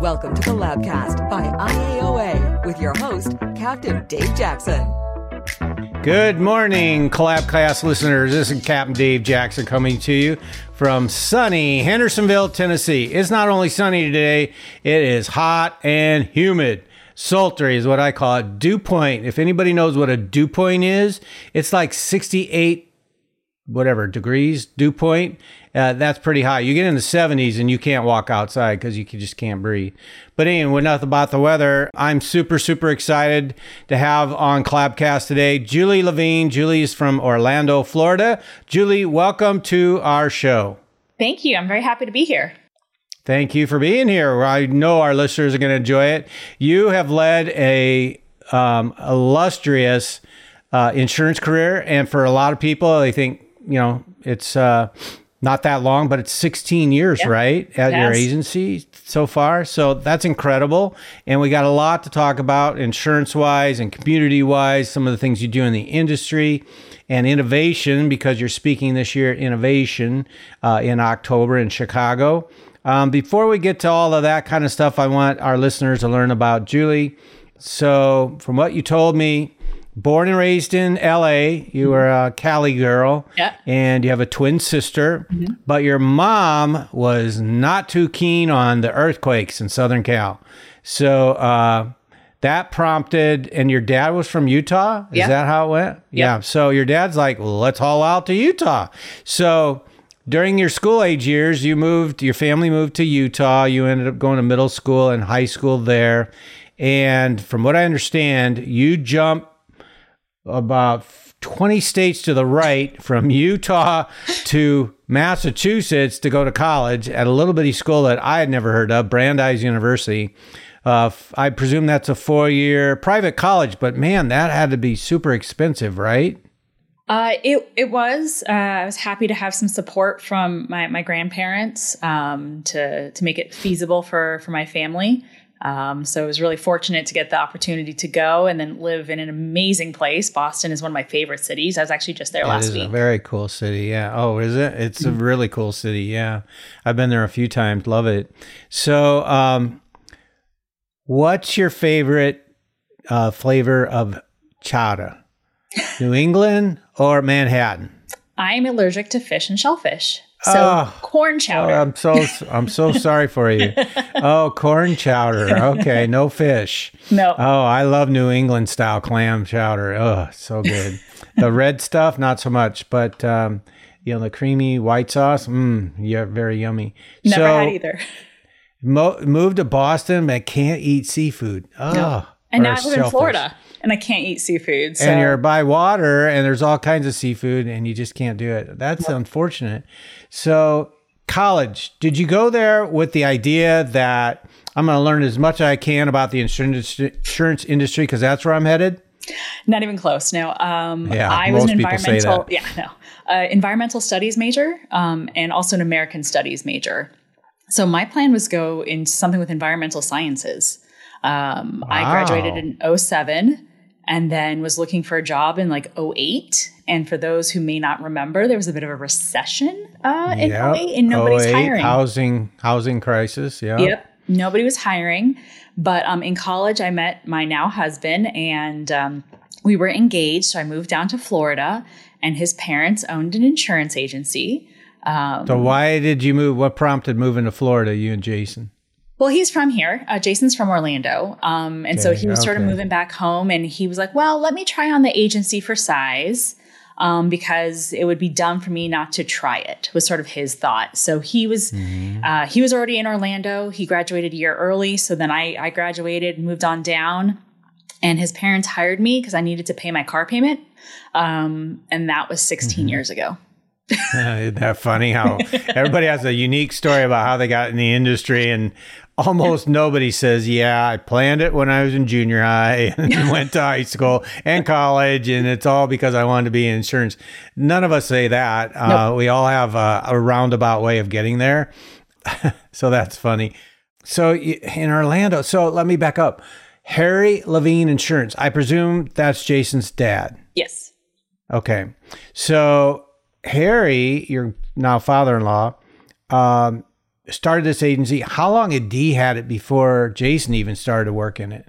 Welcome to the Labcast by IAOA with your host, Captain Dave Jackson. Good morning, Collabcast listeners. This is Captain Dave Jackson coming to you from sunny Hendersonville, Tennessee. It's not only sunny today, it is hot and humid. Sultry is what I call it. Dew point. If anybody knows what a dew point is, it's like 68 whatever degrees dew point. Uh, that's pretty high. You get in the 70s and you can't walk outside because you just can't breathe. But anyway, enough about the weather. I'm super, super excited to have on Collabcast today Julie Levine. Julie is from Orlando, Florida. Julie, welcome to our show. Thank you. I'm very happy to be here. Thank you for being here. I know our listeners are going to enjoy it. You have led a um, illustrious uh, insurance career, and for a lot of people, I think you know it's uh, not that long, but it's 16 years, right, at yes. your agency so far. So that's incredible. And we got a lot to talk about insurance wise and community wise, some of the things you do in the industry and innovation, because you're speaking this year at Innovation uh, in October in Chicago. Um, before we get to all of that kind of stuff, I want our listeners to learn about Julie. So, from what you told me, born and raised in LA. You were a Cali girl. Yeah. And you have a twin sister. Mm-hmm. But your mom was not too keen on the earthquakes in Southern Cal. So uh, that prompted, and your dad was from Utah? Is that how it went? Yeah. So your dad's like, well, let's haul out to Utah. So during your school age years, you moved, your family moved to Utah. You ended up going to middle school and high school there. And from what I understand, you jump about 20 states to the right from Utah to Massachusetts to go to college at a little bitty school that I had never heard of, Brandeis University. Uh, I presume that's a four year private college, but man, that had to be super expensive, right? Uh, it it was. Uh, I was happy to have some support from my, my grandparents um, to to make it feasible for for my family. Um, so I was really fortunate to get the opportunity to go and then live in an amazing place. Boston is one of my favorite cities. I was actually just there it last is week. A very cool city. Yeah. Oh, is it? It's a really cool city. Yeah. I've been there a few times. Love it. So, um, what's your favorite uh, flavor of chowder? New England or Manhattan? I'm allergic to fish and shellfish. So oh, corn chowder. Oh, I'm so I'm so sorry for you. Oh, corn chowder. Okay, no fish. No. Oh, I love New England style clam chowder. Oh, so good. the red stuff, not so much, but um, you know the creamy white sauce. Mmm, yeah, very yummy. Never so, had either. Mo- moved to Boston, but can't eat seafood. Oh, no. And now I live in Florida and I can't eat seafood. So. And you're by water, and there's all kinds of seafood, and you just can't do it. That's unfortunate. So, college, did you go there with the idea that I'm going to learn as much as I can about the insurance insurance industry because that's where I'm headed? Not even close. No. Um, yeah, I was an environmental. Yeah, no. Uh, environmental studies major um, and also an American studies major. So my plan was go into something with environmental sciences. Um, wow. I graduated in 07 and then was looking for a job in like 08 and for those who may not remember there was a bit of a recession uh, in yep. 08 and nobody's 08, hiring. housing housing crisis yeah yep. Nobody was hiring. But um, in college i met my now husband and um, we were engaged. So i moved down to florida and his parents owned an insurance agency. Um, so why did you move what prompted moving to florida you and jason well, he's from here. Uh, Jason's from Orlando. Um, and okay, so he was okay. sort of moving back home and he was like, well, let me try on the agency for size um, because it would be dumb for me not to try it was sort of his thought. So he was, mm-hmm. uh, he was already in Orlando. He graduated a year early. So then I, I graduated, and moved on down and his parents hired me because I needed to pay my car payment. Um, and that was 16 mm-hmm. years ago. Isn't that funny how everybody has a unique story about how they got in the industry and almost nobody says, "Yeah, I planned it when I was in junior high and went to high school and college, and it's all because I wanted to be in insurance." None of us say that. Uh, nope. Uh, we all have a, a, roundabout way of getting there, so that's funny. So in Orlando, so let me back up. Harry Levine Insurance. I presume that's Jason's dad. Yes. Okay. So Harry, your now father-in-law, um, started this agency. How long had Dee had it before Jason even started to work in it?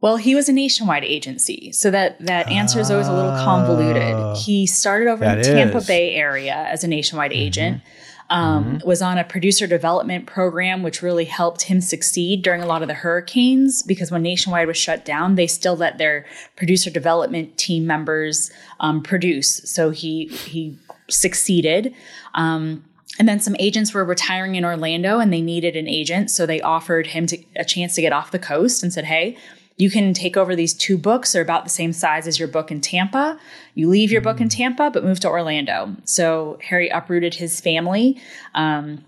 Well, he was a nationwide agency, so that that answer is always a little convoluted. Oh. He started over in the Tampa is. Bay area as a nationwide agent. Um, Was on a producer development program, which really helped him succeed during a lot of the hurricanes. Because when Nationwide was shut down, they still let their producer development team members um, produce. So he he succeeded. Um, and then some agents were retiring in Orlando and they needed an agent. So they offered him to, a chance to get off the coast and said, hey, you can take over these two books. They're about the same size as your book in Tampa. You leave your book in Tampa, but move to Orlando. So Harry uprooted his family. Um,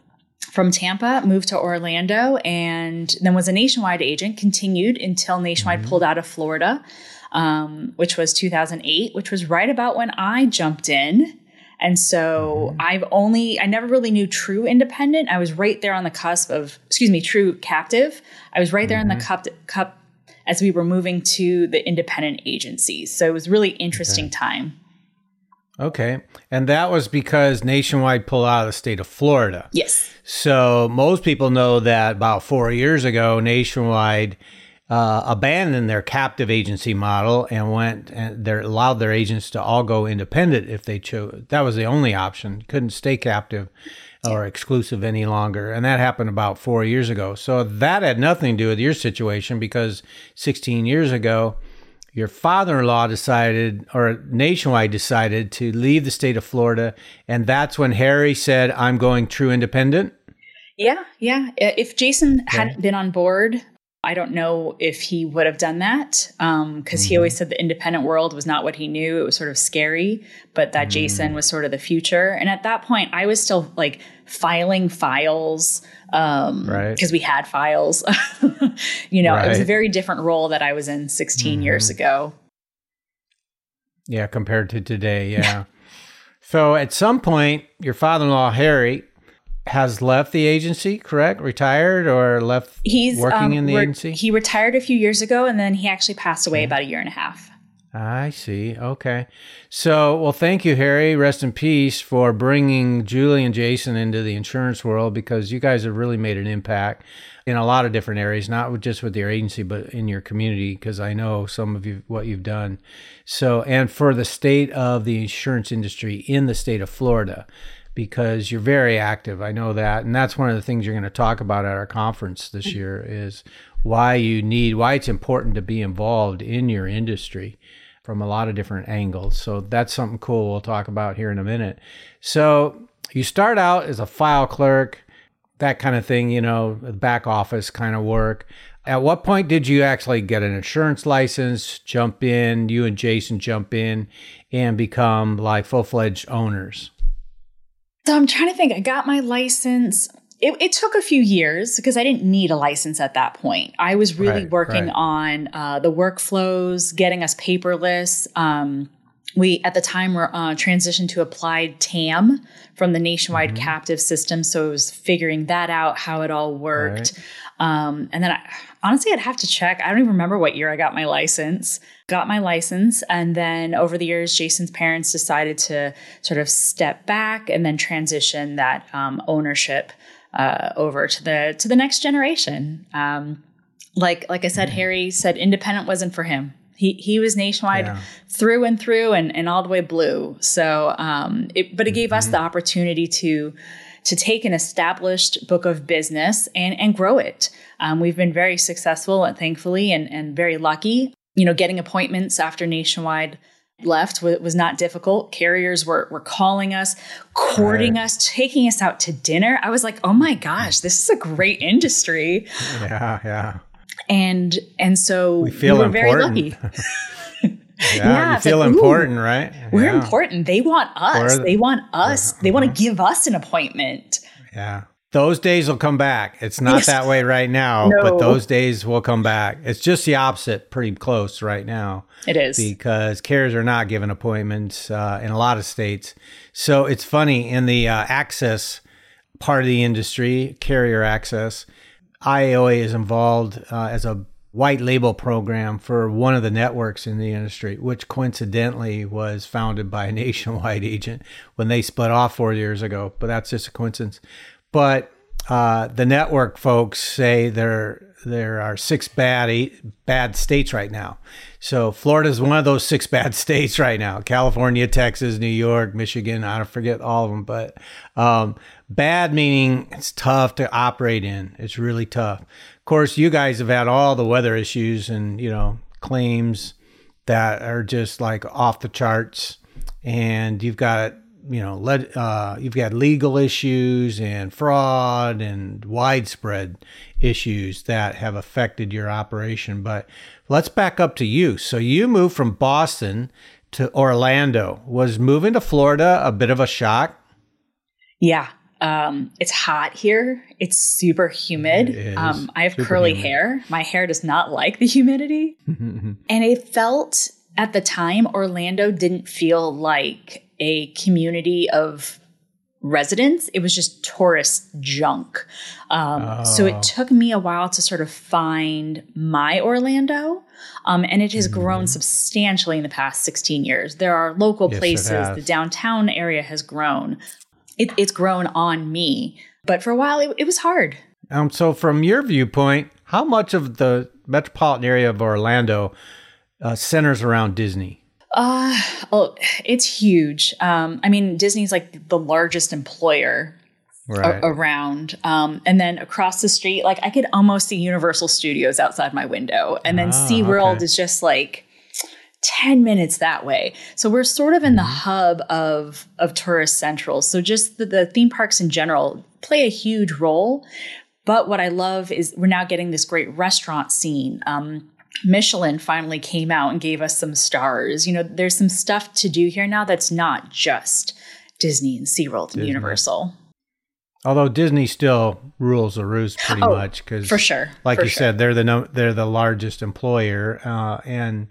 from Tampa, moved to Orlando, and then was a nationwide agent. Continued until Nationwide pulled out of Florida, um, which was 2008, which was right about when I jumped in. And so mm-hmm. I've only, I never really knew true independent. I was right there on the cusp of, excuse me, true captive. I was right there in the mm-hmm. cup, cup as we were moving to the independent agencies. So it was really interesting time. Okay. And that was because Nationwide pulled out of the state of Florida. Yes. So most people know that about four years ago, Nationwide uh, abandoned their captive agency model and went and they allowed their agents to all go independent if they chose. That was the only option. Couldn't stay captive or exclusive any longer. And that happened about four years ago. So that had nothing to do with your situation because 16 years ago, your father-in-law decided or nationwide decided to leave the state of florida and that's when harry said i'm going true independent Yeah, yeah. If Jason hadn't been on board, I don't know if he would have done that um, because he always mm-hmm. said the independent world was not what he knew. It was sort of scary, but that mm-hmm. Jason was sort of the future. And at that point, I was still like filing files um, Right. because we had files. you know, it was a very different role that I was in 16 years mm-hmm. ago. yeah compared to today yeah so at some point your father-in-law harry has left the agency correct retired or left He's working um, in the re- agency He retired a few years ago, and then he actually passed away about a year and a half. I see. Okay. So, well, thank you, Harry. Rest in peace for bringing Julie and Jason into the insurance world because you guys have really made an impact in a lot of different areas, not just with your agency, but in your community, because I know some of you, what you've done. So, and for the state of the insurance industry in the state of Florida, because you're very active. I know that. And that's one of the things you're going to talk about at our conference this mm-hmm. year is why you need, why it's important to be involved in your industry from a lot of different angles. So that's something cool we'll talk about here in a minute. So you start out as a file clerk, that kind of thing, you know, back office kind of work. At what point did you actually get an insurance license, jump in, you and Jason jump in and become like full fledged owners? So I'm trying to think. I got my license. It, it took a few years because I didn't need a license at that point. I was really Right, working right. on uh, the workflows, getting us paperless. Um, we at the time were uh, transitioned to applied TAM from the nationwide Mm-hmm. captive system, so it was figuring that out, how it all worked. Um, and then I, honestly, I'd have to check. I don't even remember what year I got my license. Got my license, and then over the years, Jason's parents decided to sort of step back and then transition that um, ownership uh, over to the to the next generation. Um, like like I said, Harry said independent wasn't for him. He he was nationwide Yeah. through and through and, and all the way blue. So um, it, but it gave us the opportunity to to take an established book of business and and grow it. Um, we've been very successful and thankfully and and very lucky. You know, getting appointments after nationwide left wa- was not difficult. Carriers were were calling us, courting us, taking us out to dinner. I was like, oh my gosh, this is a great industry. Yeah, yeah. And and so we feel we were very important. lucky. Yeah, Yeah, you feel like, important, right? We're yeah. important. They want us. We're the- they want us. They want to give us an appointment. Yeah. Those days will come back. It's not Yes. that way right now, No. but those days will come back. It's just the opposite, pretty close right now, It is. because carriers are not giving appointments uh, in a lot of states. So it's funny in the uh, access part of the industry, carrier access, IAOA is involved uh, as a white label program for one of the networks in the industry, which coincidentally was founded by a nationwide agent when they split off four years ago. But that's just a coincidence. But uh, the network folks say there there are six bad eight, bad states right now. So Florida is one of those six bad states right now. California, Texas, New York, Michigan. I don't forget all of them, but um, bad meaning it's tough to operate in. It's really tough Of course, you guys have had all the weather issues and, you know, claims that are just like off the charts. And you've got, you know, let, uh, you've got legal issues and fraud and widespread issues that have affected your operation. But let's back up to you. So you moved from Boston to Orlando. Was moving to Florida a bit of a shock? Yeah, um, it's hot here. It's super humid. It um, I have super curly humid. hair. My hair does not like the humidity. and it felt at the time, Orlando didn't feel like a community of residents. It was just tourist junk. Um, oh. So it oh. took me a while to sort of find my Orlando. Um, and it has mm-hmm. grown substantially in the past 16 years. There are local yes, places, the downtown area has grown it, it's grown on me. But for a while, it, it was hard. Um, so, from your viewpoint, how much of the metropolitan area of Orlando uh, centers around Disney? Uh, oh, it's huge. Um, I mean, Disney's like the largest employer right. a- around. Um, and then across the street, like I could almost see Universal Studios outside my window. And then ah, SeaWorld okay. is just like 10 minutes that way. So we're sort of in the mm-hmm. hub of of tourist central. So just the, the theme parks in general play a huge role. But what I love is we're now getting this great restaurant scene. Um, Michelin finally came out and gave us some stars. You know, there's some stuff to do here now that's not just Disney and SeaWorld and Universal. Although Disney still rules the roost pretty oh, much because, for sure, like for you sure. said, they're the no, they're the largest employer, uh, and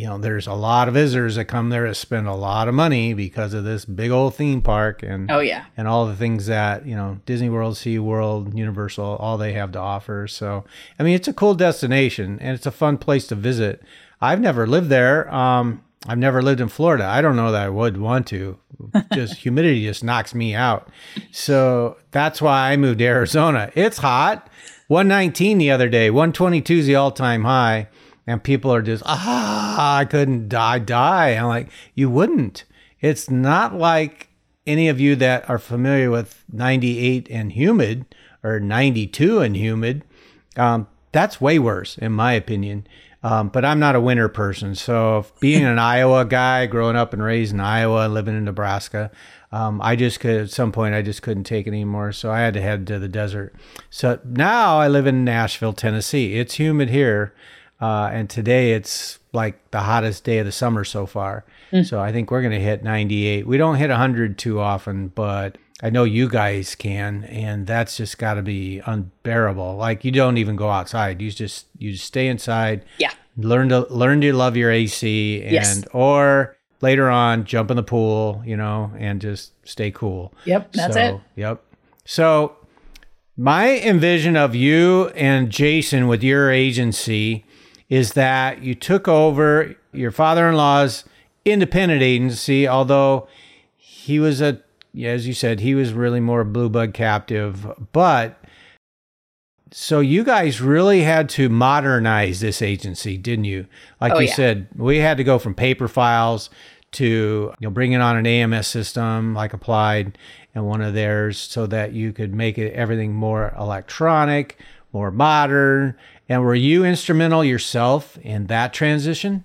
you know, there's a lot of visitors that come there to spend a lot of money because of this big old theme park and oh yeah, and all the things that you know Disney World, Sea World, Universal, all they have to offer. So I mean, it's a cool destination and it's a fun place to visit. I've never lived there. Um, I've never lived in Florida. I don't know that I would want to. Just humidity just knocks me out. So that's why I moved to Arizona. It's hot. 119 the other day. 122 is the all-time high and people are just ah i couldn't die die. I'm like you wouldn't. It's not like any of you that are familiar with 98 and humid or 92 and humid. Um, that's way worse in my opinion. Um, but i'm not a winter person. So being an iowa guy growing up and raised in iowa living in nebraska um, I just could at some point I just couldn't take it anymore, so I had to head to the desert. So now I live in Nashville, Tennessee. It's humid here, uh, and today it's like the hottest day of the summer so far. Mm. So I think we're going to hit 98. We don't hit 100 too often, but I know you guys can, and that's just got to be unbearable. Like you don't even go outside; you just you just stay inside. Yeah. Learn to learn to love your AC, and yes. or later on jump in the pool, you know, and just stay cool. Yep, that's so, it. Yep. So my envision of you and Jason with your agency is that you took over your father-in-law's independent agency, although he was a, as you said, he was really more blue bug captive. But so you guys really had to modernize this agency, didn't you? Like oh, you yeah. said, we had to go from paper files to you know bringing on an AMS system like Applied and one of theirs, so that you could make it everything more electronic, more modern, and were you instrumental yourself in that transition?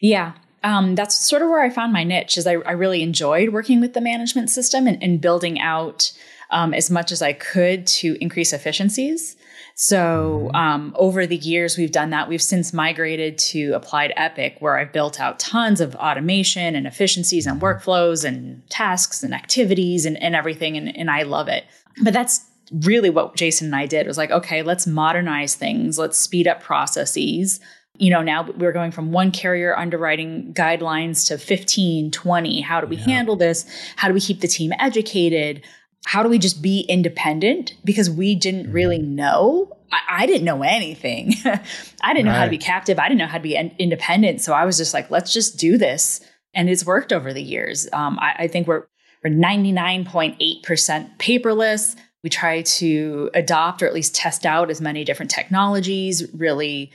Yeah. Um, that's sort of where I found my niche is I, I really enjoyed working with the management system and, and building out um, as much as I could to increase efficiencies. So mm-hmm. um, over the years, we've done that. We've since migrated to Applied Epic, where I've built out tons of automation and efficiencies and mm-hmm. workflows and tasks and activities and, and everything. And, and I love it. But that's really what Jason and I did was like, okay, let's modernize things, let's speed up processes. You know, now we're going from one carrier underwriting guidelines to 15, 20. How do we yeah. handle this? How do we keep the team educated? how do we just be independent? Because we didn't mm-hmm. really know. I, I, didn't know anything. I didn't know how to be captive. I didn't know how to be independent. So I was just like, let's just do this. And it's worked over the years. Um, I, I think we're we're 99.8% paperless. We try to adopt or at least test out as many different technologies, really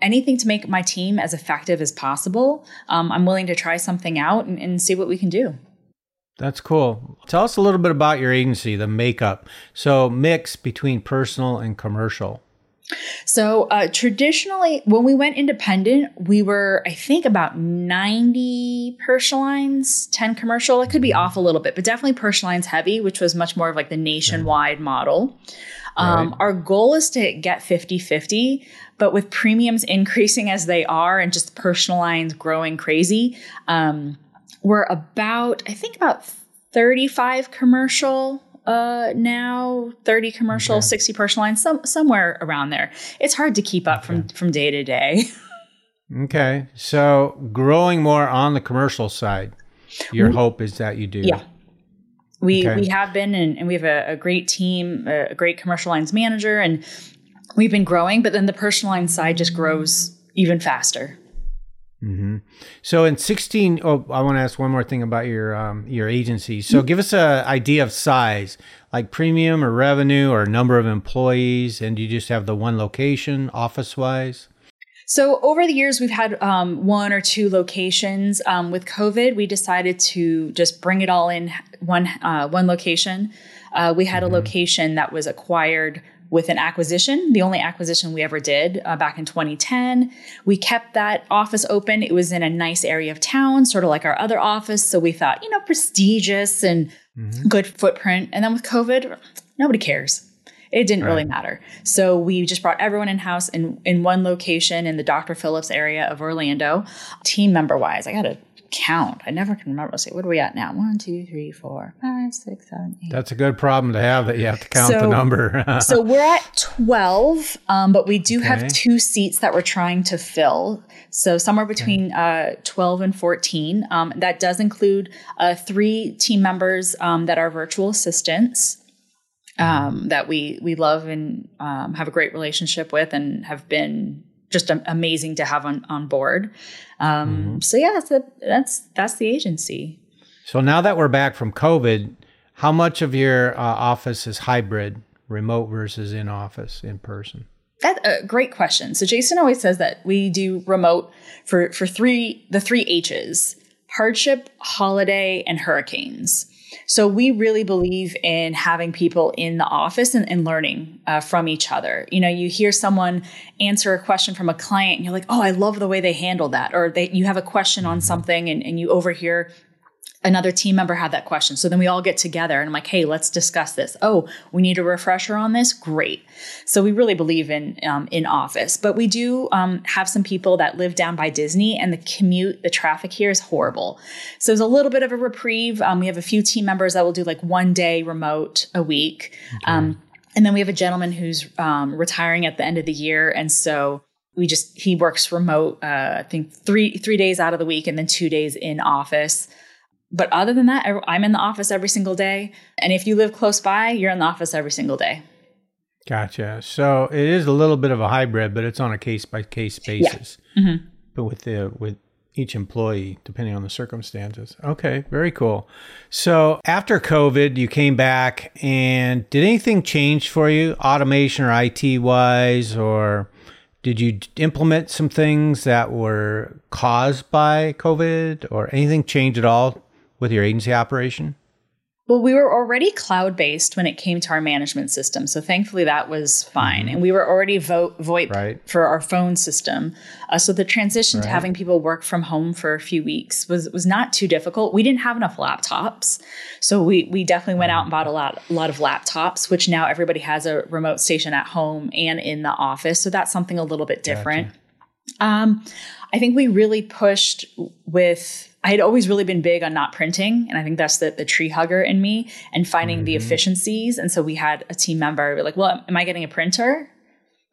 anything to make my team as effective as possible. Um, I'm willing to try something out and, and see what we can do. That's cool. Tell us a little bit about your agency, the makeup. So, mix between personal and commercial. So, uh, traditionally, when we went independent, we were, I think, about 90 personal lines, 10 commercial. It could be off a little bit, but definitely personal lines heavy, which was much more of like the nationwide model. Um, right. Our goal is to get 50 50, but with premiums increasing as they are and just personal lines growing crazy, um, we're about, I think, about 35 commercial uh, now 30 commercial okay. 60 personal lines some, somewhere around there it's hard to keep up okay. from from day to day okay so growing more on the commercial side your we, hope is that you do yeah we okay. we have been and, and we have a, a, great team a great commercial lines manager and we've been growing but then the personal line side just grows even faster Mm-hmm. So in 16, oh, I want to ask one more thing about your um, your agency. So mm-hmm. give us an idea of size, like premium or revenue or number of employees, and do you just have the one location office wise? So over the years, we've had um, one or two locations. Um, with COVID, we decided to just bring it all in one uh, one location. Uh, we had mm-hmm. a location that was acquired with an acquisition, the only acquisition we ever did uh, back in 2010. We kept that office open. It was in a nice area of town, sort of like our other office. So we thought, you know, prestigious and mm-hmm. good footprint. And then with COVID, nobody cares. It didn't right. really matter. So we just brought everyone in house in, in one location in the Dr. Phillips area of Orlando. Team member wise, I got to count. I never can remember. Say, what are we at now? One, two, three, four, five, six, seven, eight. That's a good problem to have that you have to count so, the number. so we're at 12, um, but we do okay. have two seats that we're trying to fill. So somewhere between okay. uh, 12 and 14. Um, that does include uh, three team members um, that are virtual assistants. Um, that we we love and um, have a great relationship with, and have been just amazing to have on on board. Um, mm-hmm. So yeah, that's, that's that's the agency. So now that we're back from COVID, how much of your uh, office is hybrid, remote versus in office, in person? That's a great question. So Jason always says that we do remote for for three the three H's: hardship, holiday, and hurricanes. So we really believe in having people in the office and, and learning uh, from each other. You know, you hear someone answer a question from a client and you're like, oh, I love the way they handled that. Or they, you have a question on mm-hmm. something and, and you overhear another team member had that question. So then we all get together and I'm like, hey, let's discuss this. Oh, we need a refresher on this. Great. So we really believe in um, in office, but we do um, have some people that live down by Disney, and the commute, the traffic here is horrible. So there's a little bit of a reprieve. Um, we have a few team members that will do like one day remote a week. Okay. Um, and then we have a gentleman who's um, retiring at the end of the year, and so we just he works remote. Uh, I think three three days out of the week, and then two days in office. But other than that, I'm in the office every single day. And if you live close by, you're in the office every single day. Gotcha. So it is a little bit of a hybrid, but it's on a case by case basis. Yeah. Mm-hmm. But with the with each employee, depending on the circumstances. Okay, very cool. So after COVID, you came back, and did anything change for you, automation or IT wise, or did you implement some things that were caused by COVID, or anything change at all with your agency operation? Well, we were already cloud based when it came to our management system. So thankfully that was fine. Mm-hmm. And we were already vo- VoIP right. for our phone system. Uh, so the transition right. to having people work from home for a few weeks was, was not too difficult. We didn't have enough laptops. So we, we definitely went out and bought a lot, a lot of laptops, which now everybody has a remote station at home and in the office. So that's something a little bit different. Gotcha. Um, I think we really pushed with I had always really been big on not printing, and I think that's the the tree hugger in me and finding mm-hmm. the efficiencies. And so we had a team member be like, "Well, am I getting a printer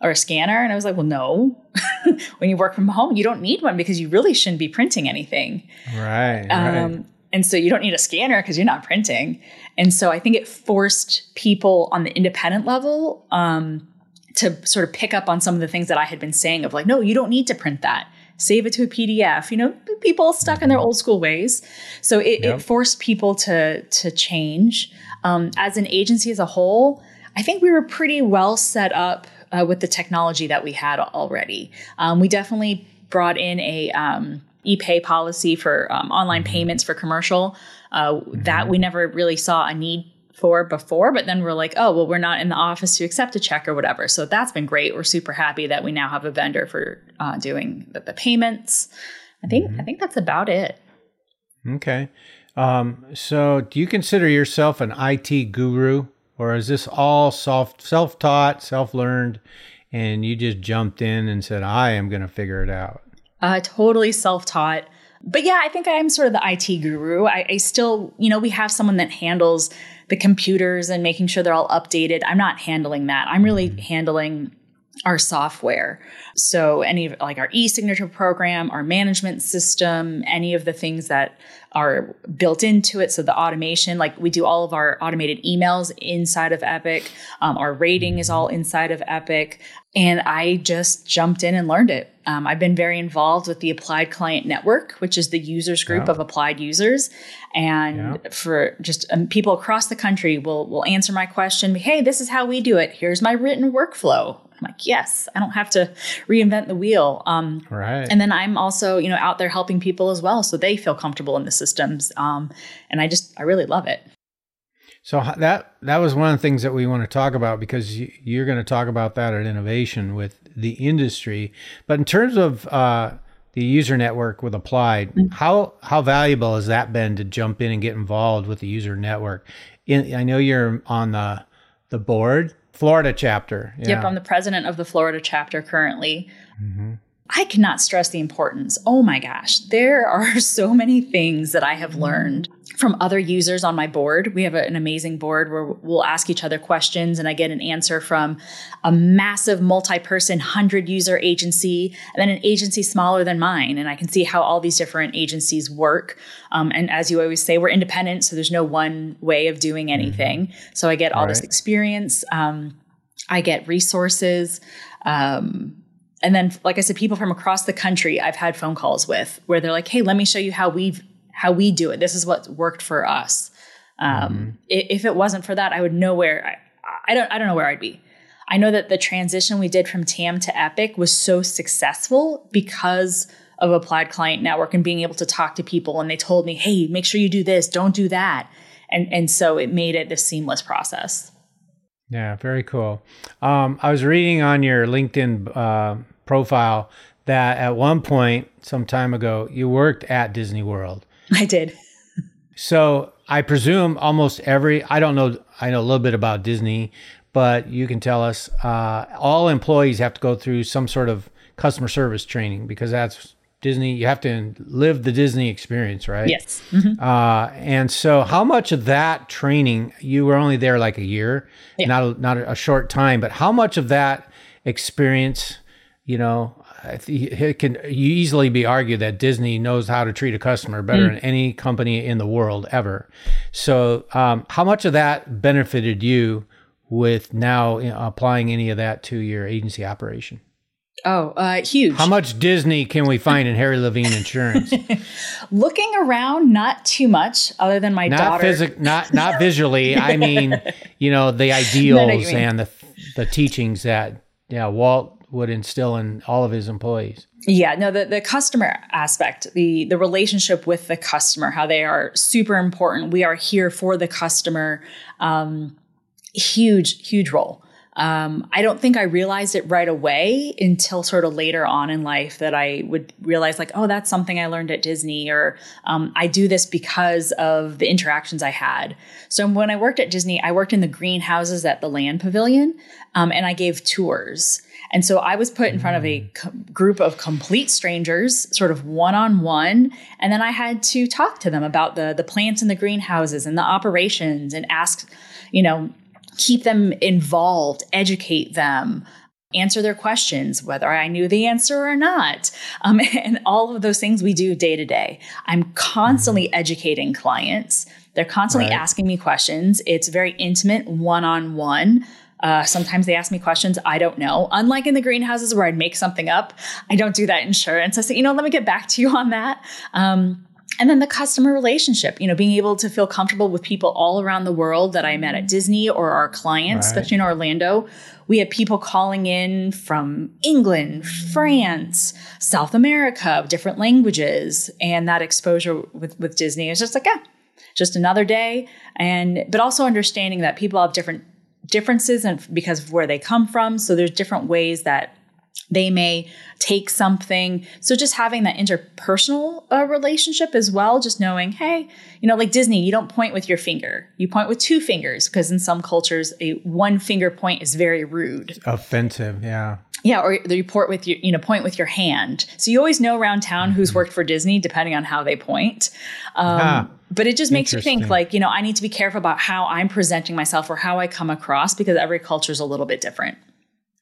or a scanner?" And I was like, "Well, no. when you work from home, you don't need one because you really shouldn't be printing anything." Right. Um, right. and so you don't need a scanner because you're not printing. And so I think it forced people on the independent level um, to sort of pick up on some of the things that I had been saying of like, no, you don't need to print that. Save it to a PDF. You know, people stuck in their old school ways. So it, yep. it forced people to to change. Um, as an agency as a whole, I think we were pretty well set up uh, with the technology that we had already. Um, we definitely brought in a um, e-pay policy for um, online mm-hmm. payments for commercial. Uh, mm-hmm. That we never really saw a need for before, but then we're like, oh, well, we're not in the office to accept a check or whatever. So that's been great. We're super happy that we now have a vendor for uh, doing the, the, payments. I think mm-hmm. I think that's about it. Okay. Um, so, do you consider yourself an IT guru, or is this all self self taught, self learned, and you just jumped in and said, "I am going to figure it out"? Uh, totally self taught. But yeah, I think I'm sort of the IT guru. I, I still, you know, we have someone that handles the computers and making sure they're all updated. I'm not handling that. I'm really mm-hmm. handling our software. So any of like our e-signature program, our management system, any of the things that are built into it. So the automation, like we do all of our automated emails inside of Epic. Um, our rating is all inside of Epic. And I just jumped in and learned it. Um, I've been very involved with the Applied Client Network, which is the users group yeah. of applied users. And yeah. for just um, people across the country will will answer my question. Hey, this is how we do it. Here's my written workflow. I'm like, yes, I don't have to reinvent the wheel. Um, right. And then I'm also, you know, out there helping people as well, so they feel comfortable in the systems. Um, and I just, I really love it. So that that was one of the things that we want to talk about because you, are going to talk about that at innovation with the industry. But in terms of uh, the user network with Applied, mm-hmm. how how valuable has that been to jump in and get involved with the user network? In, I know you're on the the board Florida chapter. Yeah. Yep, I'm the president of the Florida chapter currently. Mm-hmm. I cannot stress the importance. Oh my gosh, there are so many things that I have learned from other users on my board. We have a, an amazing board where we'll ask each other questions and I get an answer from a massive multi person 100 user agency and then an agency smaller than mine. And I can see how all these different agencies work. Um, and as you always say, we're independent, so there's no one way of doing mm-hmm. anything. So I get all, all right. this experience, um, I get resources. Um, and then like i said people from across the country i've had phone calls with where they're like hey let me show you how we've how we do it this is what worked for us um, mm-hmm. if it wasn't for that i would know where I, I don't i don't know where i'd be i know that the transition we did from tam to epic was so successful because of applied client network and being able to talk to people and they told me hey make sure you do this don't do that and and so it made it this seamless process yeah, very cool. Um, I was reading on your LinkedIn uh, profile that at one point, some time ago, you worked at Disney World. I did. so I presume almost every, I don't know, I know a little bit about Disney, but you can tell us uh, all employees have to go through some sort of customer service training because that's Disney, you have to live the Disney experience, right? Yes. Mm-hmm. Uh, and so, how much of that training? You were only there like a year, yeah. not a, not a short time, but how much of that experience? You know, it can easily be argued that Disney knows how to treat a customer better mm. than any company in the world ever. So, um, how much of that benefited you with now applying any of that to your agency operation? Oh, uh, huge. How much Disney can we find in Harry Levine Insurance? Looking around, not too much, other than my not daughter. Physic- not not visually. I mean, you know, the ideals and the the teachings that yeah Walt would instill in all of his employees. Yeah, no, the, the customer aspect, the the relationship with the customer, how they are super important. We are here for the customer. Um, huge, huge role. Um, I don't think I realized it right away until sort of later on in life that I would realize, like, oh, that's something I learned at Disney, or um, I do this because of the interactions I had. So when I worked at Disney, I worked in the greenhouses at the Land Pavilion, um, and I gave tours. And so I was put in front of a co- group of complete strangers, sort of one on one, and then I had to talk to them about the the plants in the greenhouses and the operations, and ask, you know keep them involved, educate them, answer their questions, whether I knew the answer or not. Um, and all of those things we do day to day. I'm constantly mm-hmm. educating clients. They're constantly right. asking me questions. It's very intimate, one on one. sometimes they ask me questions I don't know. Unlike in the greenhouses where I'd make something up, I don't do that insurance. I say, you know, let me get back to you on that. Um, and then the customer relationship, you know, being able to feel comfortable with people all around the world that I met at mm. Disney or our clients, right. especially in Orlando. We had people calling in from England, France, South America, different languages. And that exposure with, with Disney is just like, yeah, just another day. And, but also understanding that people have different differences and because of where they come from. So there's different ways that they may take something. So just having that interpersonal uh, relationship as well, just knowing, hey, you know, like Disney, you don't point with your finger. You point with two fingers because in some cultures, a one finger point is very rude. Offensive, yeah. Yeah, or you point with your, you know, point with your hand. So you always know around town who's mm-hmm. worked for Disney, depending on how they point. Um, ah, but it just makes you think, like, you know, I need to be careful about how I'm presenting myself or how I come across because every culture is a little bit different.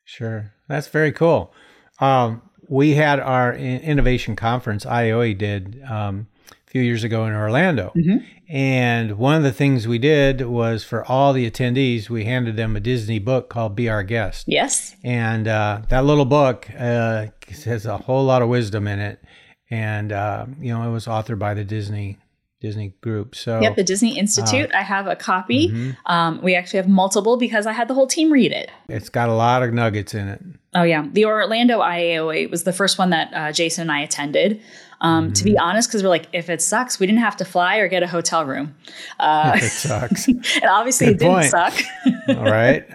Sure. That's very cool. Um, we had our innovation conference, IAOA did um, a few years ago in Orlando. Mm-hmm. And one of the things we did was for all the attendees, we handed them a Disney book called Be Our Guest. Yes. And uh, that little book uh, has a whole lot of wisdom in it. And, uh, you know, it was authored by the Disney Disney group. So yep, the Disney Institute. Uh, I have a copy. Mm-hmm. Um, we actually have multiple because I had the whole team read it. It's got a lot of nuggets in it. Oh yeah, the Orlando IAOA was the first one that uh, Jason and I attended. Um, mm-hmm. To be mm-hmm. honest, because we're like, if it sucks, we didn't have to fly or get a hotel room. Uh, it sucks, and obviously Good it didn't suck. All right.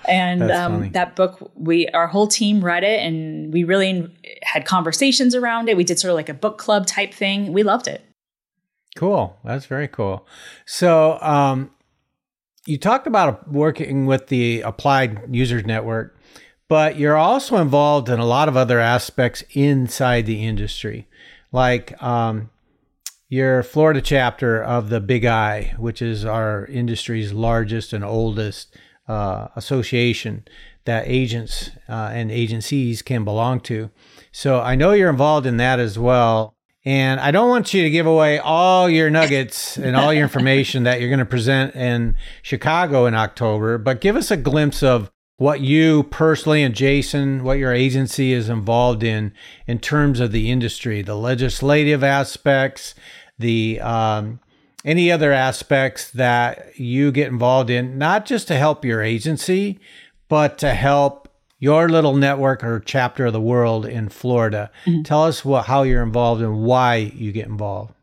and um, that book, we our whole team read it, and we really had conversations around it. We did sort of like a book club type thing. We loved it. Cool. That's very cool. So, um, you talked about working with the Applied Users Network, but you're also involved in a lot of other aspects inside the industry, like um, your Florida chapter of the Big I, which is our industry's largest and oldest uh, association that agents uh, and agencies can belong to. So I know you're involved in that as well. And I don't want you to give away all your nuggets and all your information that you're going to present in Chicago in October, but give us a glimpse of what you personally and Jason, what your agency is involved in in terms of the industry, the legislative aspects, the um, any other aspects that you get involved in, not just to help your agency, but to help your little network or chapter of the world in Florida. Mm-hmm. Tell us what how you're involved and why you get involved.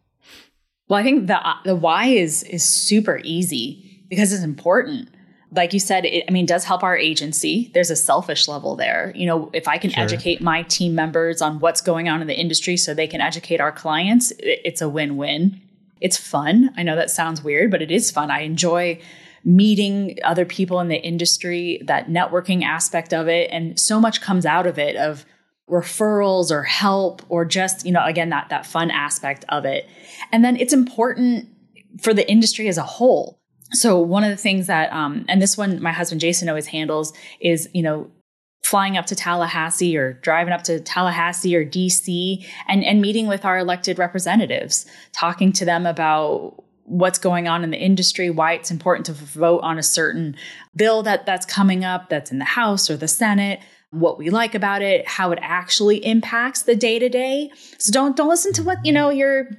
Well, I think the the why is is super easy because it's important. Like you said, it, I mean, does help our agency. There's a selfish level there. You know, if I can sure. educate my team members on what's going on in the industry so they can educate our clients, it, it's a win-win. It's fun. I know that sounds weird, but it is fun. I enjoy meeting other people in the industry, that networking aspect of it. And so much comes out of it of referrals or help or just, you know, again, that, that fun aspect of it. And then it's important for the industry as a whole. So one of the things that, um, and this one my husband Jason always handles is, you know, flying up to Tallahassee or driving up to Tallahassee or DC and, and meeting with our elected representatives, talking to them about what's going on in the industry, why it's important to vote on a certain bill that that's coming up that's in the House or the Senate, what we like about it, how it actually impacts the day to day. So don't don't listen to what, you know, your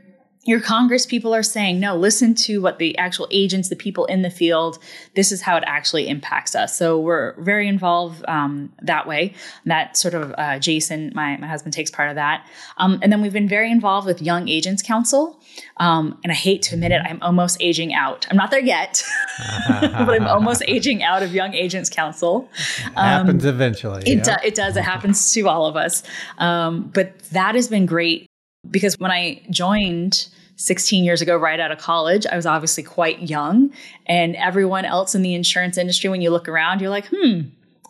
your Congress people are saying, no, listen to what the actual agents, the people in the field, this is how it actually impacts us. So we're very involved um, that way. That sort of uh, Jason, my, my husband, takes part of that. Um, and then we've been very involved with Young Agents Council. Um, and I hate to admit it, I'm almost aging out. I'm not there yet, but I'm almost aging out of Young Agents Council. It happens um, eventually. It, yeah. do, it does. It happens to all of us. Um, but that has been great because when I joined 16 years ago, right out of college, I was obviously quite young. And everyone else in the insurance industry, when you look around, you're like, hmm,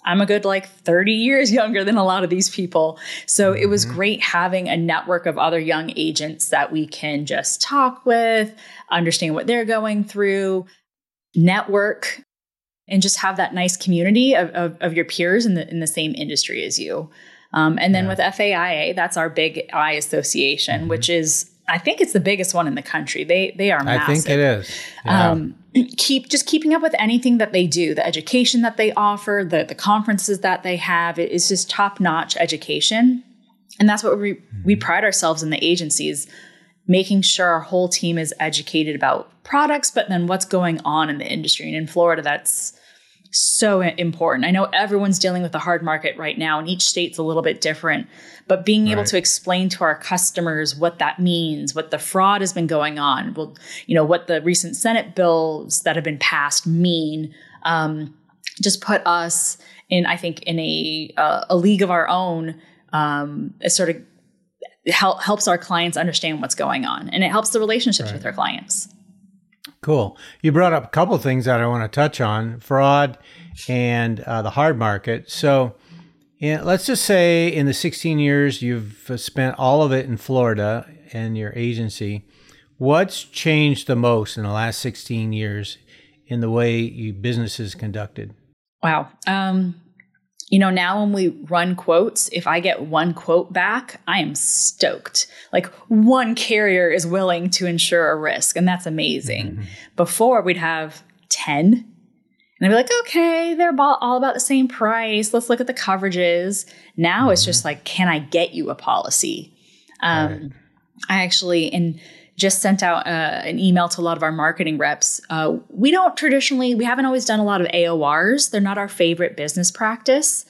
I'm a good like 30 years younger than a lot of these people. So mm-hmm. it was mm-hmm. great having a network of other young agents that we can just talk with, understand what they're going through, network. and just have that nice community of, of, of your peers in the in the same industry as you. Um, and then yeah. with FAIA, that's our big I association, mm-hmm. which is I think it's the biggest one in the country. They they are massive. I think it is. Yeah. Um, keep just keeping up with anything that they do, the education that they offer, the the conferences that they have. It is just top notch education, and that's what we mm-hmm. we pride ourselves in the agencies, making sure our whole team is educated about products, but then what's going on in the industry. And in Florida, that's so important. I know everyone's dealing with a hard market right now, and each state's a little bit different. But being able to explain to our customers what that means, what the fraud has been going on, well, you know, what the recent Senate bills that have been passed mean, um, just put us in, I think, in a uh, a league of our own. Um, it sort of help, helps our clients understand what's going on, and it helps the relationships right. with our clients. Cool. You brought up a couple things that I want to touch on fraud and uh, the hard market. So, let's just say in the 16 years you've spent all of it in Florida and your agency, what's changed the most in the last 16 years in the way you business is conducted? Wow. Um, you know, now when we run quotes, if I get one quote back, I am stoked. Like one carrier is willing to insure a risk, and that's amazing. Mm-hmm. Before we'd have 10, and I'd be like, okay, they're all about the same price. Let's look at the coverages. Now mm-hmm. it's just like, can I get you a policy? Um, right. I actually, in just sent out uh, an email to a lot of our marketing reps. Uh, we don't traditionally, we haven't always done a lot of AORs. They're not our favorite business practice.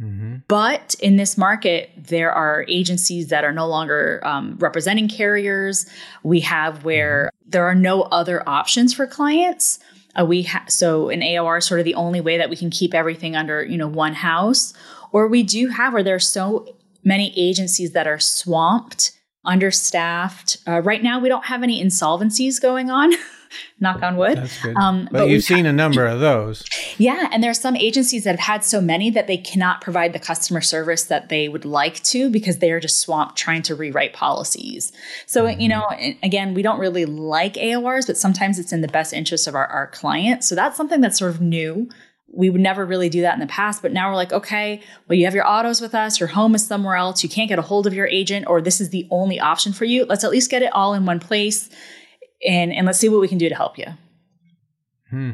Mm-hmm. But in this market, there are agencies that are no longer um, representing carriers. We have where mm-hmm. there are no other options for clients. Uh, we ha- so an AOR is sort of the only way that we can keep everything under you know one house. Or we do have where there are so many agencies that are swamped understaffed. Uh, right now, we don't have any insolvencies going on. knock on wood. Um, but, but you've seen a number of those. Yeah, and there are some agencies that have had so many that they cannot provide the customer service that they would like to because they are just swamped trying to rewrite policies. So mm-hmm. you know, again, we don't really like AORs, but sometimes it's in the best interest of our, our client. So that's something that's sort of new we would never really do that in the past but now we're like okay well you have your autos with us your home is somewhere else you can't get a hold of your agent or this is the only option for you let's at least get it all in one place and and let's see what we can do to help you hmm.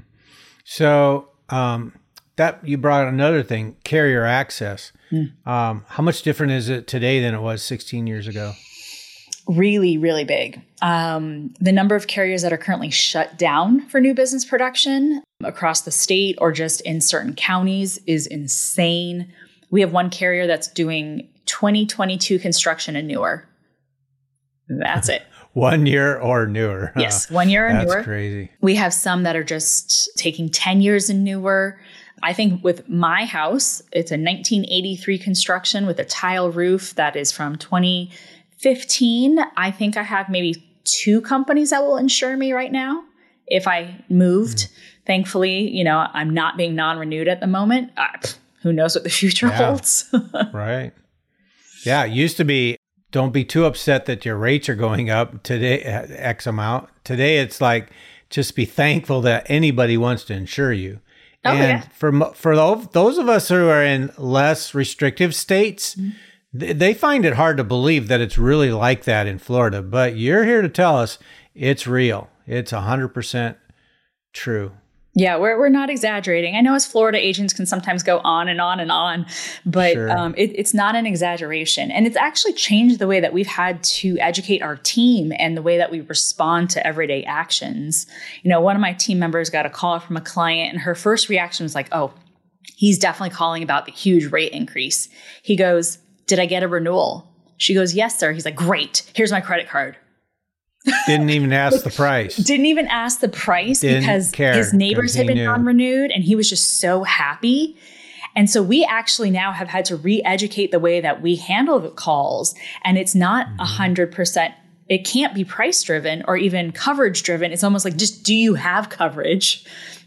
so um, that you brought another thing carrier access hmm. um, how much different is it today than it was 16 years ago really, really big. Um, the number of carriers that are currently shut down for new business production across the state or just in certain counties is insane. We have one carrier that's doing 2022 construction and newer. That's it. one year or newer. Yes, one year or That's newer. crazy. We have some that are just taking 10 years and newer. I think with my house, it's a 1983 construction with a tile roof that is from 2015. I think I have maybe two companies that will insure me right now if I moved. Mm. Thankfully, you know, I'm not being non renewed at the moment. Uh, who knows what the future yeah. holds? right. Yeah. It used to be don't be too upset that your rates are going up today, uh, X amount. Today, it's like just be thankful that anybody wants to insure you. Oh, and yeah. for for those of us who are in less restrictive states, mm-hmm they find it hard to believe that it's really like that in Florida, but you're here to tell us it's real. It's 100% true. Yeah, we're, we're not exaggerating. I know as Florida agents can sometimes go on and on and on, but sure. um, it, it's not an exaggeration. And it's actually changed the way that we've had to educate our team and the way that we respond to everyday actions. You know, one of my team members got a call from a client, and her first reaction was like, oh, he's definitely calling about the huge rate increase. He goes, did I get a renewal? She goes, Yes, sir. He's like, Great. Here's my credit card. Didn't even ask the price. Didn't even ask the price Didn't because care, his neighbors had been non renewed and he was just so happy. And so we actually now have had to re educate the way that we handle the calls. And it's not a mm-hmm. 100%, it can't be price driven or even coverage driven. It's almost like just do you have coverage?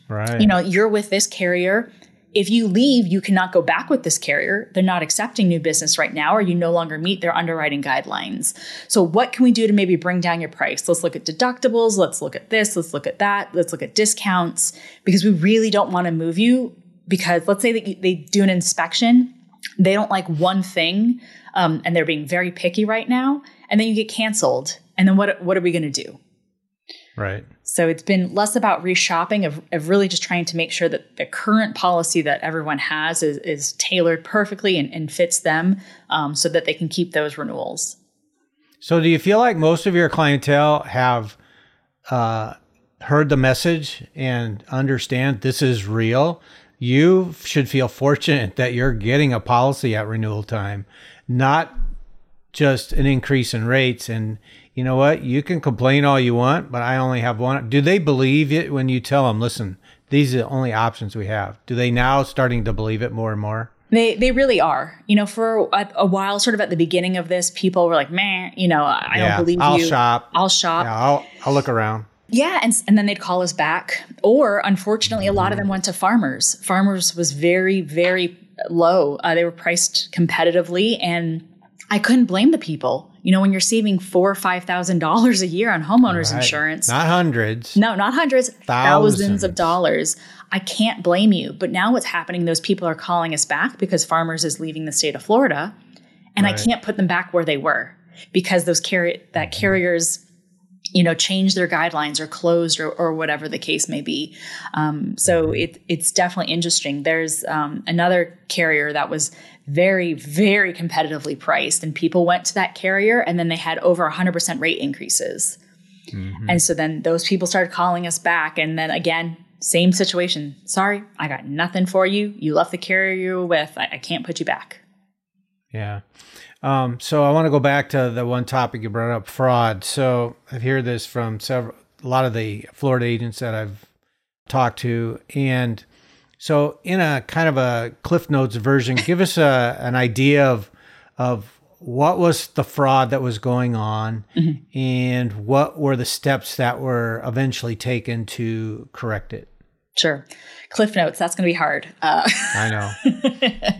Right. You know, you're with this carrier if you leave, you cannot go back with this carrier. They're not accepting new business right now, or you no longer meet their underwriting guidelines. So, what can we do to maybe bring down your price? Let's look at deductibles. Let's look at this. Let's look at that. Let's look at discounts because we really don't want to move you. Because let's say that they do an inspection, they don't like one thing, um, and they're being very picky right now, and then you get canceled. And then what, what are we going to do? Right. So it's been less about reshopping of, of really just trying to make sure that the current policy that everyone has is, is tailored perfectly and, and fits them um, so that they can keep those renewals. So do you feel like most of your clientele have uh, heard the message and understand this is real? You should feel fortunate that you're getting a policy at renewal time, not just an increase in rates and you know what? You can complain all you want, but I only have one. Do they believe it when you tell them, listen, these are the only options we have? Do they now starting to believe it more and more? They they really are. You know, for a, a while, sort of at the beginning of this, people were like, "Man, you know, I yeah, don't believe you." I'll shop. I'll shop. Yeah, I'll I'll look around." Yeah, and and then they'd call us back. Or unfortunately, a lot of them went to farmers. Farmers was very very low. Uh, they were priced competitively, and I couldn't blame the people. You know, when you're saving four or five thousand dollars a year on homeowners right. insurance, not hundreds, no, not hundreds, thousands. thousands of dollars. I can't blame you. But now what's happening? Those people are calling us back because Farmers is leaving the state of Florida, and right. I can't put them back where they were because those carrier that carriers you know change their guidelines or closed or, or whatever the case may be um, so mm-hmm. it, it's definitely interesting there's um, another carrier that was very, very competitively priced. And people went to that carrier and then they had over 100% rate increases. Mm-hmm. And so then those people started calling us back. And then again, same situation. Sorry, I got nothing for you. You left the carrier you were with. I, I can't put you back. Yeah. Um, so I want to go back to the one topic you brought up, fraud. So I've heard this from several, a lot of the Florida agents that I've talked to, and so, in a kind of a Cliff Notes version, give us a, an idea of of what was the fraud that was going on, mm-hmm. and what were the steps that were eventually taken to correct it. Sure, Cliff Notes. That's going to be hard. Uh, I know.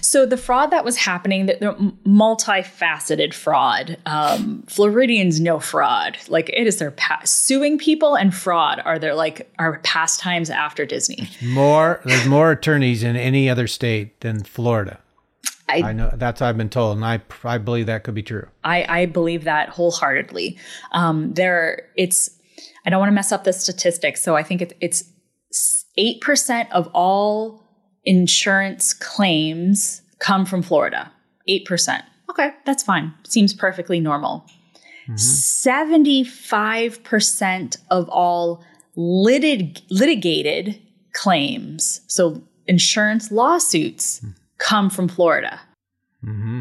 So the fraud that was happening, the, the multifaceted fraud. Um, Floridians know fraud. Like it is their past. Suing people and fraud are their like our pastimes after Disney. More there's more attorneys in any other state than Florida. I, I, know that's I've been told, and I I believe that could be true. I, I believe that wholeheartedly. Um, there, it's I don't want to mess up the statistics, so I think it, it's eight percent of all insurance claims come from Florida. 8%. Okay, that's fine. Seems perfectly normal. Mm-hmm. 75% of all litig- litigated claims, so insurance lawsuits, come from Florida. Mm-hmm.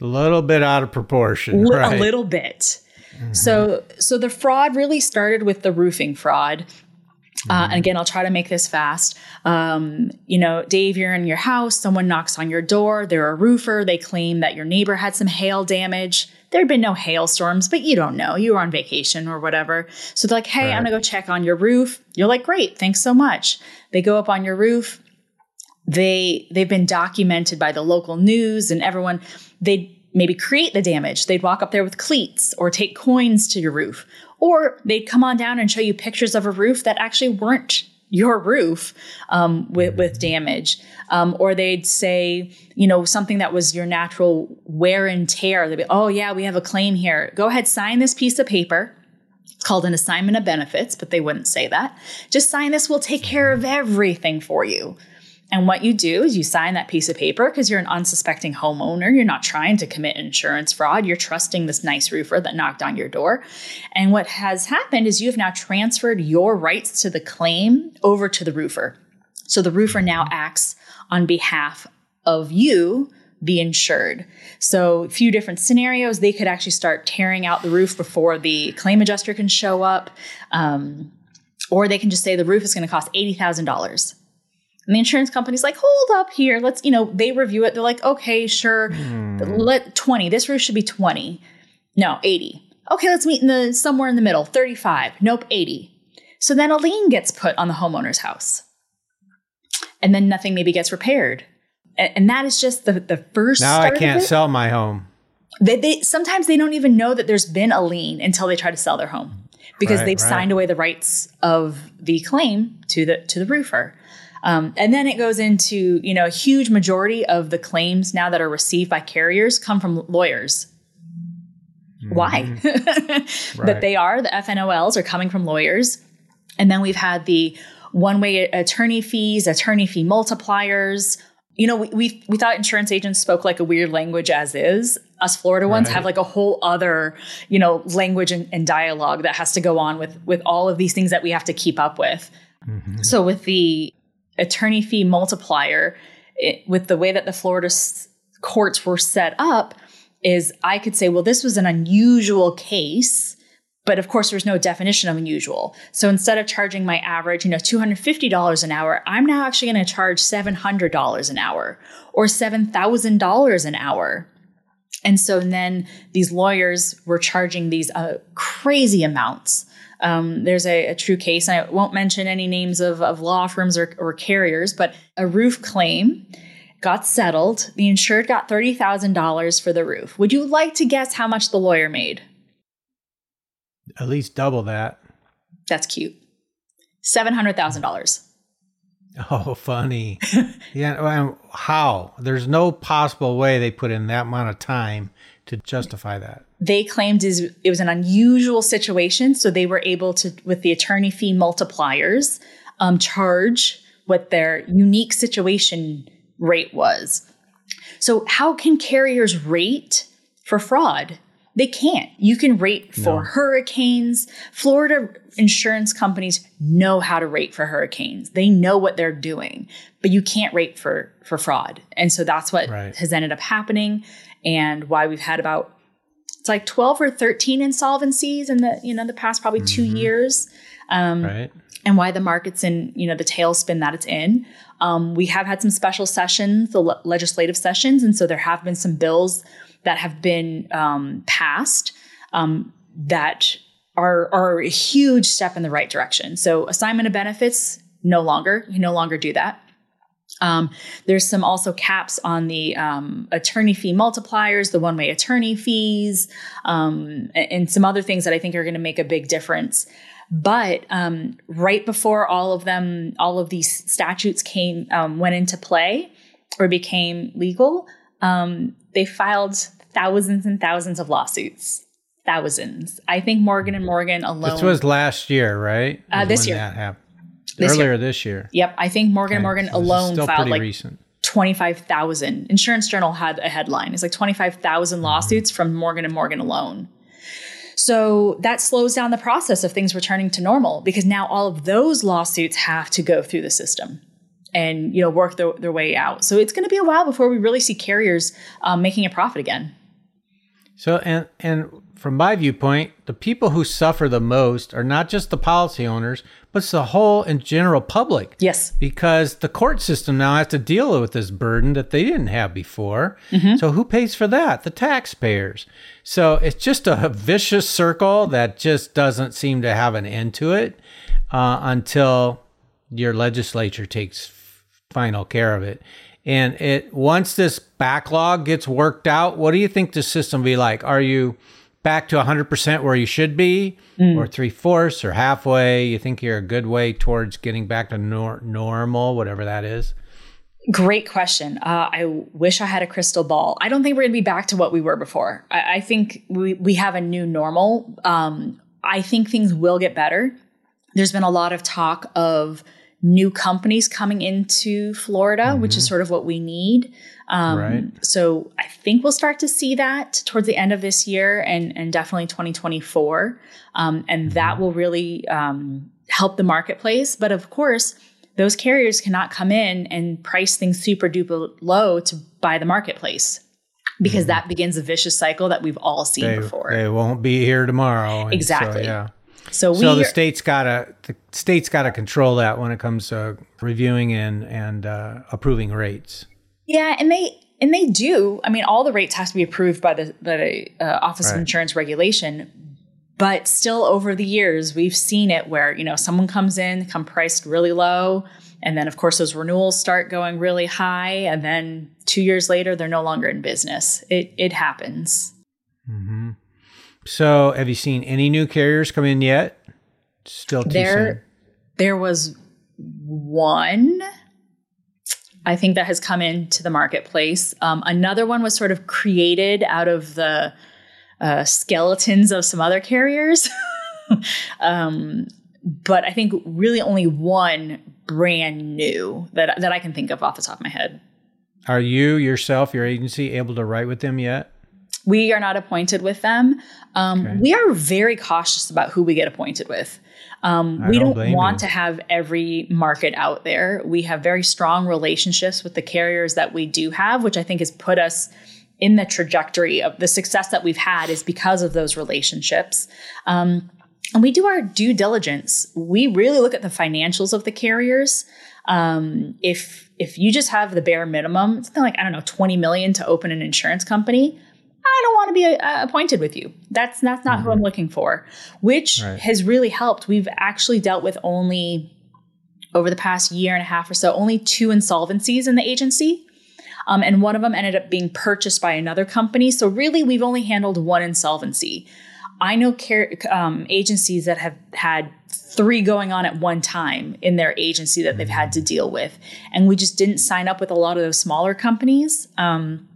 A little bit out of proportion. L- right? A little bit. Mm-hmm. So, so the fraud really started with the roofing fraud uh, and again, I'll try to make this fast. Um, you know, Dave, you're in your house, someone knocks on your door, they're a roofer, they claim that your neighbor had some hail damage. There'd been no hailstorms, but you don't know. You were on vacation or whatever. So they're like, hey, right. I'm gonna go check on your roof. You're like, great, thanks so much. They go up on your roof. They they've been documented by the local news and everyone. They'd maybe create the damage. They'd walk up there with cleats or take coins to your roof or they'd come on down and show you pictures of a roof that actually weren't your roof um, with, with damage. Um, or they'd say, you know, something that was your natural wear and tear. They'd be, oh, yeah, we have a claim here. Go ahead, sign this piece of paper. It's called an assignment of benefits, but they wouldn't say that. Just sign this, we'll take care of everything for you. And what you do is you sign that piece of paper because you're an unsuspecting homeowner. You're not trying to commit insurance fraud. You're trusting this nice roofer that knocked on your door. And what has happened is you have now transferred your rights to the claim over to the roofer. So the roofer now acts on behalf of you, the insured. So, a few different scenarios. They could actually start tearing out the roof before the claim adjuster can show up. Um, or they can just say the roof is going to cost $80,000 and the insurance company's like, hold up here. Let's, you know, they review it. They're like, okay, sure. Mm. Let 20. This roof should be 20. No, 80. Okay, let's meet in the somewhere in the middle. 35. Nope, 80. So then a lien gets put on the homeowner's house. and then nothing maybe gets repaired. And, and that is just the, the first. Now I can't sell my home. They, they sometimes they don't even know that there's been a lien until they try to sell their home because Right, they've right. signed away the rights of the claim to the to the roofer. Um, and then it goes into you know a huge majority of the claims now that are received by carriers come from lawyers. Why? that Right. they are the FNOLs are coming from lawyers, and then we've had the one-way attorney fees, attorney fee multipliers. You know, we we, we thought insurance agents spoke like a weird language as is. Us Florida ones Right. have like a whole other, you know, language and, and dialogue that has to go on with with all of these things that we have to keep up with. So with the attorney fee multiplier, it, with the way that the Florida s- courts were set up, is I could say, well, this was an unusual case, but of course there's no definition of unusual. So instead of charging my average, you know, $250 an hour, I'm now actually going to charge $700 an hour or $7,000 an hour. And so then these lawyers were charging these uh, crazy amounts. Um, there's a, a true case, and I won't mention any names of, of law firms or, or carriers, but a roof claim got settled. The insured got $30,000 for the roof. Would you like to guess how much the lawyer made? At least double that. That's cute. $700,000. Oh, funny. yeah. How? There's no possible way they put in that amount of time to justify that. they claimed is it was an unusual situation, so they were able to, with the attorney fee multipliers, um, charge what their unique situation rate was. So, how can carriers rate for fraud? They can't. You can rate for hurricanes. Florida insurance companies know how to rate for hurricanes. They know what they're doing, but you can't rate for for fraud. And so that's what Right. has ended up happening and why we've had about it's like 12 or 13 insolvencies in the you know the past probably 2 years Right. and why the market's in you know the tailspin that it's in. Um, we have had some special sessions, the le- legislative sessions, and so there have been some bills that have been um, passed um, that are are a huge step in the right direction. So assignment of benefits no longer you no longer do that. Um, there's some also caps on the um, attorney fee multipliers, the one way attorney fees, um, and, some other things that I think are going to make a big difference. But um, right before all of them, all of these statutes came um, went into play or became legal, um, they filed thousands and thousands of lawsuits. Thousands. I think Morgan and Morgan alone. This was last year, right? Uh, this year. This year. Earlier this year. Yep, I think Morgan Okay, Morgan so alone filed like recent. 25,000. Insurance Journal had a headline. It's like 25,000 lawsuits from Morgan and Morgan alone. So that slows down the process of things returning to normal because now all of those lawsuits have to go through the system and you know work their, their way out. So it's going to be a while before we really see carriers um, making a profit again. So, and and from my viewpoint, the people who suffer the most are not just the policy owners, but it's the whole and general public. Yes. Because the court system now has to deal with this burden that they didn't have before. Mm-hmm. So who pays for that? The taxpayers. So it's just a vicious circle that just doesn't seem to have an end to it uh, until your legislature takes final care of it. And it once this backlog gets worked out, what do you think the system will be like? Are you back to 100% where you should be, or three fourths, or halfway? You think you're a good way towards getting back to nor- normal, whatever that is? Great question. Uh, I wish I had a crystal ball. I don't think we're going to be back to what we were before. I, I think we, we have a new normal. Um, I think things will get better. There's been a lot of talk of new companies coming into Florida, which is sort of what we need. Um, Right. So I think we'll start to see that towards the end of this year and, and definitely 2024. Um, and that will really um, help the marketplace. But of course, those carriers cannot come in and price things super duper low to buy the marketplace because that begins a vicious cycle that we've all seen They, before. they won't be here tomorrow. and so, Exactly. yeah. So we So the state's gotta the state's gotta control that when it comes to reviewing and and uh, approving rates. Yeah, and they and they do. I mean, all the rates have to be approved by the by the uh, Office of Insurance Regulation. but still over the years, we've seen it where, you know, someone comes in, come priced really low. And then, of course, those renewals start going really high. And then two years later, they're no longer in business. It, it happens. Mm-hmm. So, have you seen any new carriers come in yet? Still too there, soon. There was one, I think, that has come into the marketplace. Um, another one was sort of created out of the uh, skeletons of some other carriers. um, but I think really only one brand new that that I can think of off the top of my head. Are you yourself, your agency, able to write with them yet? We are not appointed with them. Um, okay. We are very cautious about who we get appointed with. Um, we don't, don't want you. to have every market out there. We have very strong relationships with the carriers that we do have, which I think has put us in the trajectory of the success that we've had is because of those relationships. Um, and we do our due diligence. We really look at the financials of the carriers. Um, if if you just have the bare minimum, something like I don't know, twenty million to open an insurance company, I don't want to be uh, appointed with you. That's that's not mm-hmm. who I'm looking for. Which right. has really helped. We've actually dealt with only over the past year and a half or so, only two insolvencies in the agency. Um, and one of them ended up being purchased by another company. So really, we've only handled one insolvency. I know care, um, agencies that have had three going on at one time in their agency that they've had to deal with, and we just didn't sign up with a lot of those smaller companies. Um,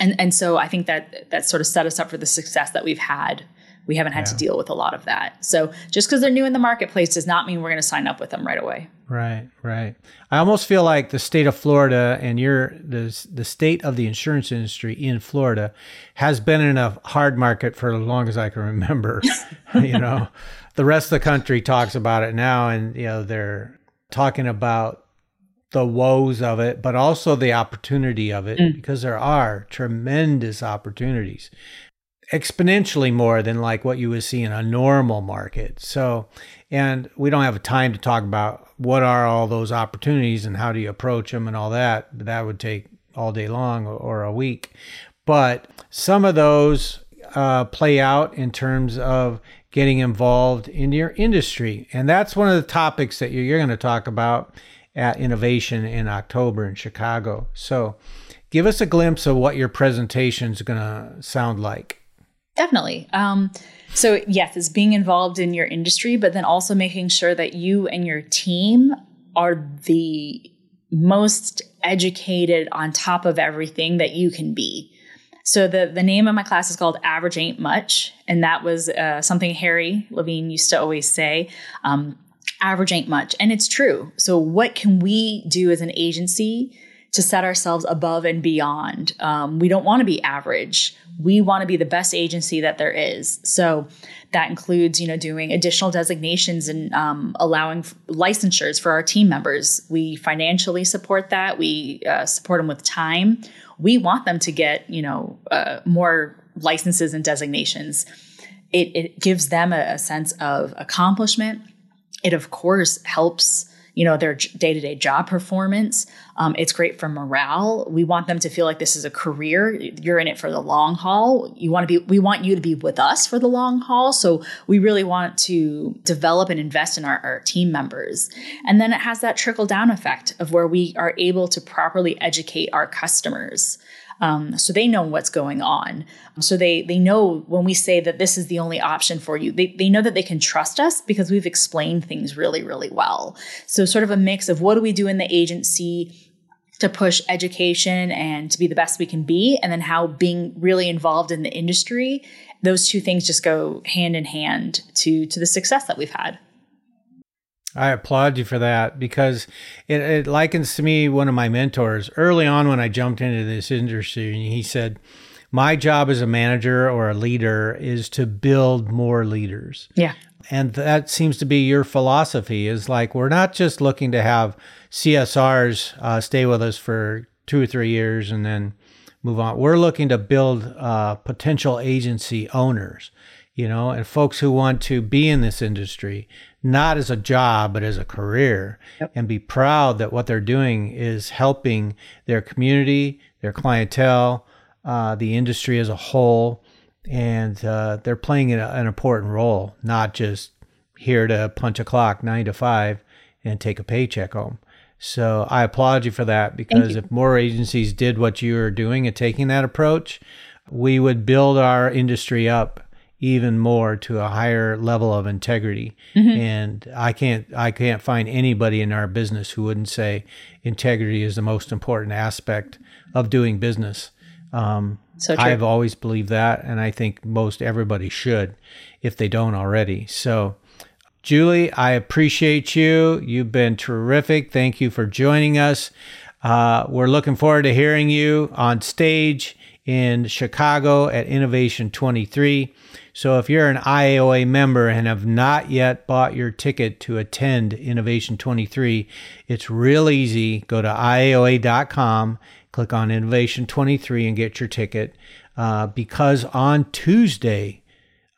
and and so I think that that sort of set us up for the success that we've had. We haven't had yeah. to deal with a lot of that. So just because they're new in the marketplace does not mean we're going to sign up with them right away. Right, right. I almost feel like the state of Florida and your the the state of the insurance industry in Florida has been in a hard market for as long as I can remember. you know, the rest of the country talks about it now, and you know they're talking about the woes of it, but also the opportunity of it, mm. because there are tremendous opportunities exponentially more than like what you would see in a normal market. So, and we don't have time to talk about what are all those opportunities and how do you approach them and all that. That would take all day long or a week. But some of those uh, play out in terms of getting involved in your industry. And that's one of the topics that you're going to talk about at Innovation in October in Chicago. So give us a glimpse of what your presentation is going to sound like. Definitely. Um, so, yes, it's being involved in your industry, but then also making sure that you and your team are the most educated on top of everything that you can be. So the the name of my class is called Average Ain't Much, and that was uh, something Harry Levine used to always say. Um, average ain't much, and it's true. So what can we do as an agency to set ourselves above and beyond. Um, we don't want to be average. We want to be the best agency that there is. So that includes, you know, doing additional designations and um, allowing licensures for our team members. We financially support that. We uh, support them with time. We want them to get, you know, uh, more licenses and designations. It, it gives them a, a sense of accomplishment. It, of course, helps you know their day-to-day job performance. Um, it's great for morale. We want them to feel like this is a career. You're in it for the long haul. You want to be we want you to be with us for the long haul. So we really want to develop and invest in our, our team members. And then it has that trickle down effect of where we are able to properly educate our customers um, so they know what's going on. So they they know when we say that this is the only option for you, they, they know that they can trust us because we've explained things really, really well. So sort of a mix of what do we do in the agency to push education and to be the best we can be, and then how being really involved in the industry, those two things just go hand in hand to to the success that we've had. I applaud you for that because it, it, likens to me one of my mentors early on when I jumped into this industry. And he said, My job as a manager or a leader is to build more leaders. Yeah. And that seems to be your philosophy is like, we're not just looking to have CSRs uh, stay with us for two or three years and then move on. We're looking to build uh, potential agency owners you know, and folks who want to be in this industry, not as a job, but as a career, yep. and be proud that what they're doing is helping their community, their clientele, uh, the industry as a whole. and uh, they're playing an, an important role, not just here to punch a clock nine to five and take a paycheck home. So I applaud you for that because if more agencies did what you are doing and taking that approach, we would build our industry up even more to a higher level of integrity. Mm-hmm. And I can't I can't find anybody in our business who wouldn't say integrity is the most important aspect of doing business. Um, so I've always believed that, and I think most everybody should, if they don't already. So Julie, I appreciate you. You've been terrific. Thank you for joining us. Uh, we're looking forward to hearing you on stage in Chicago at Innovation 23. So if you're an IAOA member and have not yet bought your ticket to attend Innovation 23, it's real easy. Go to IAOA.com, click on Innovation 23 and get your ticket. Uh, because on Tuesday,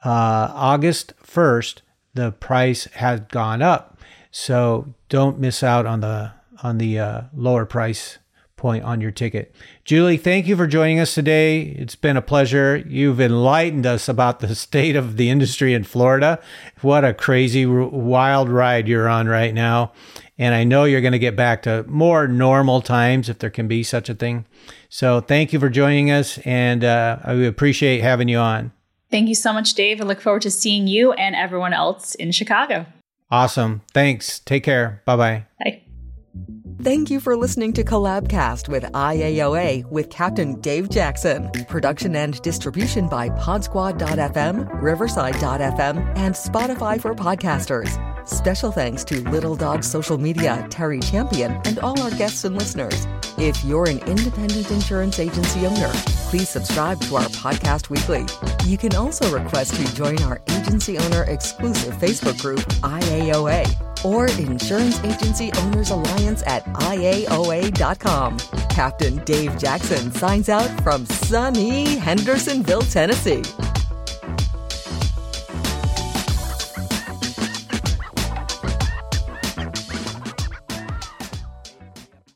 uh, August 1st, the price has gone up. So don't miss out on the on the uh, lower price point on your ticket. Julie, thank you for joining us today. It's been a pleasure. You've enlightened us about the state of the industry in Florida. What a crazy, wild ride you're on right now. And I know you're going to get back to more normal times if there can be such a thing. So thank you for joining us, and uh, I appreciate having you on. Thank you so much, Dave. I look forward to seeing you and everyone else in Chicago. Awesome. Thanks. Take care. Bye-bye. Bye. Thank you for listening to Collabcast with IAOA with Captain Dave Jackson. Production and distribution by Podsquad.fm, Riverside.fm, and Spotify for podcasters. Special thanks to Little Dog Social Media, Terry Champion, and all our guests and listeners. If you're an independent insurance agency owner, please subscribe to our podcast weekly. You can also request to join our agency owner exclusive Facebook group, IAOA, or Insurance Agency Owners Alliance at IAOA.com. Captain Dave Jackson signs out from sunny Hendersonville, Tennessee.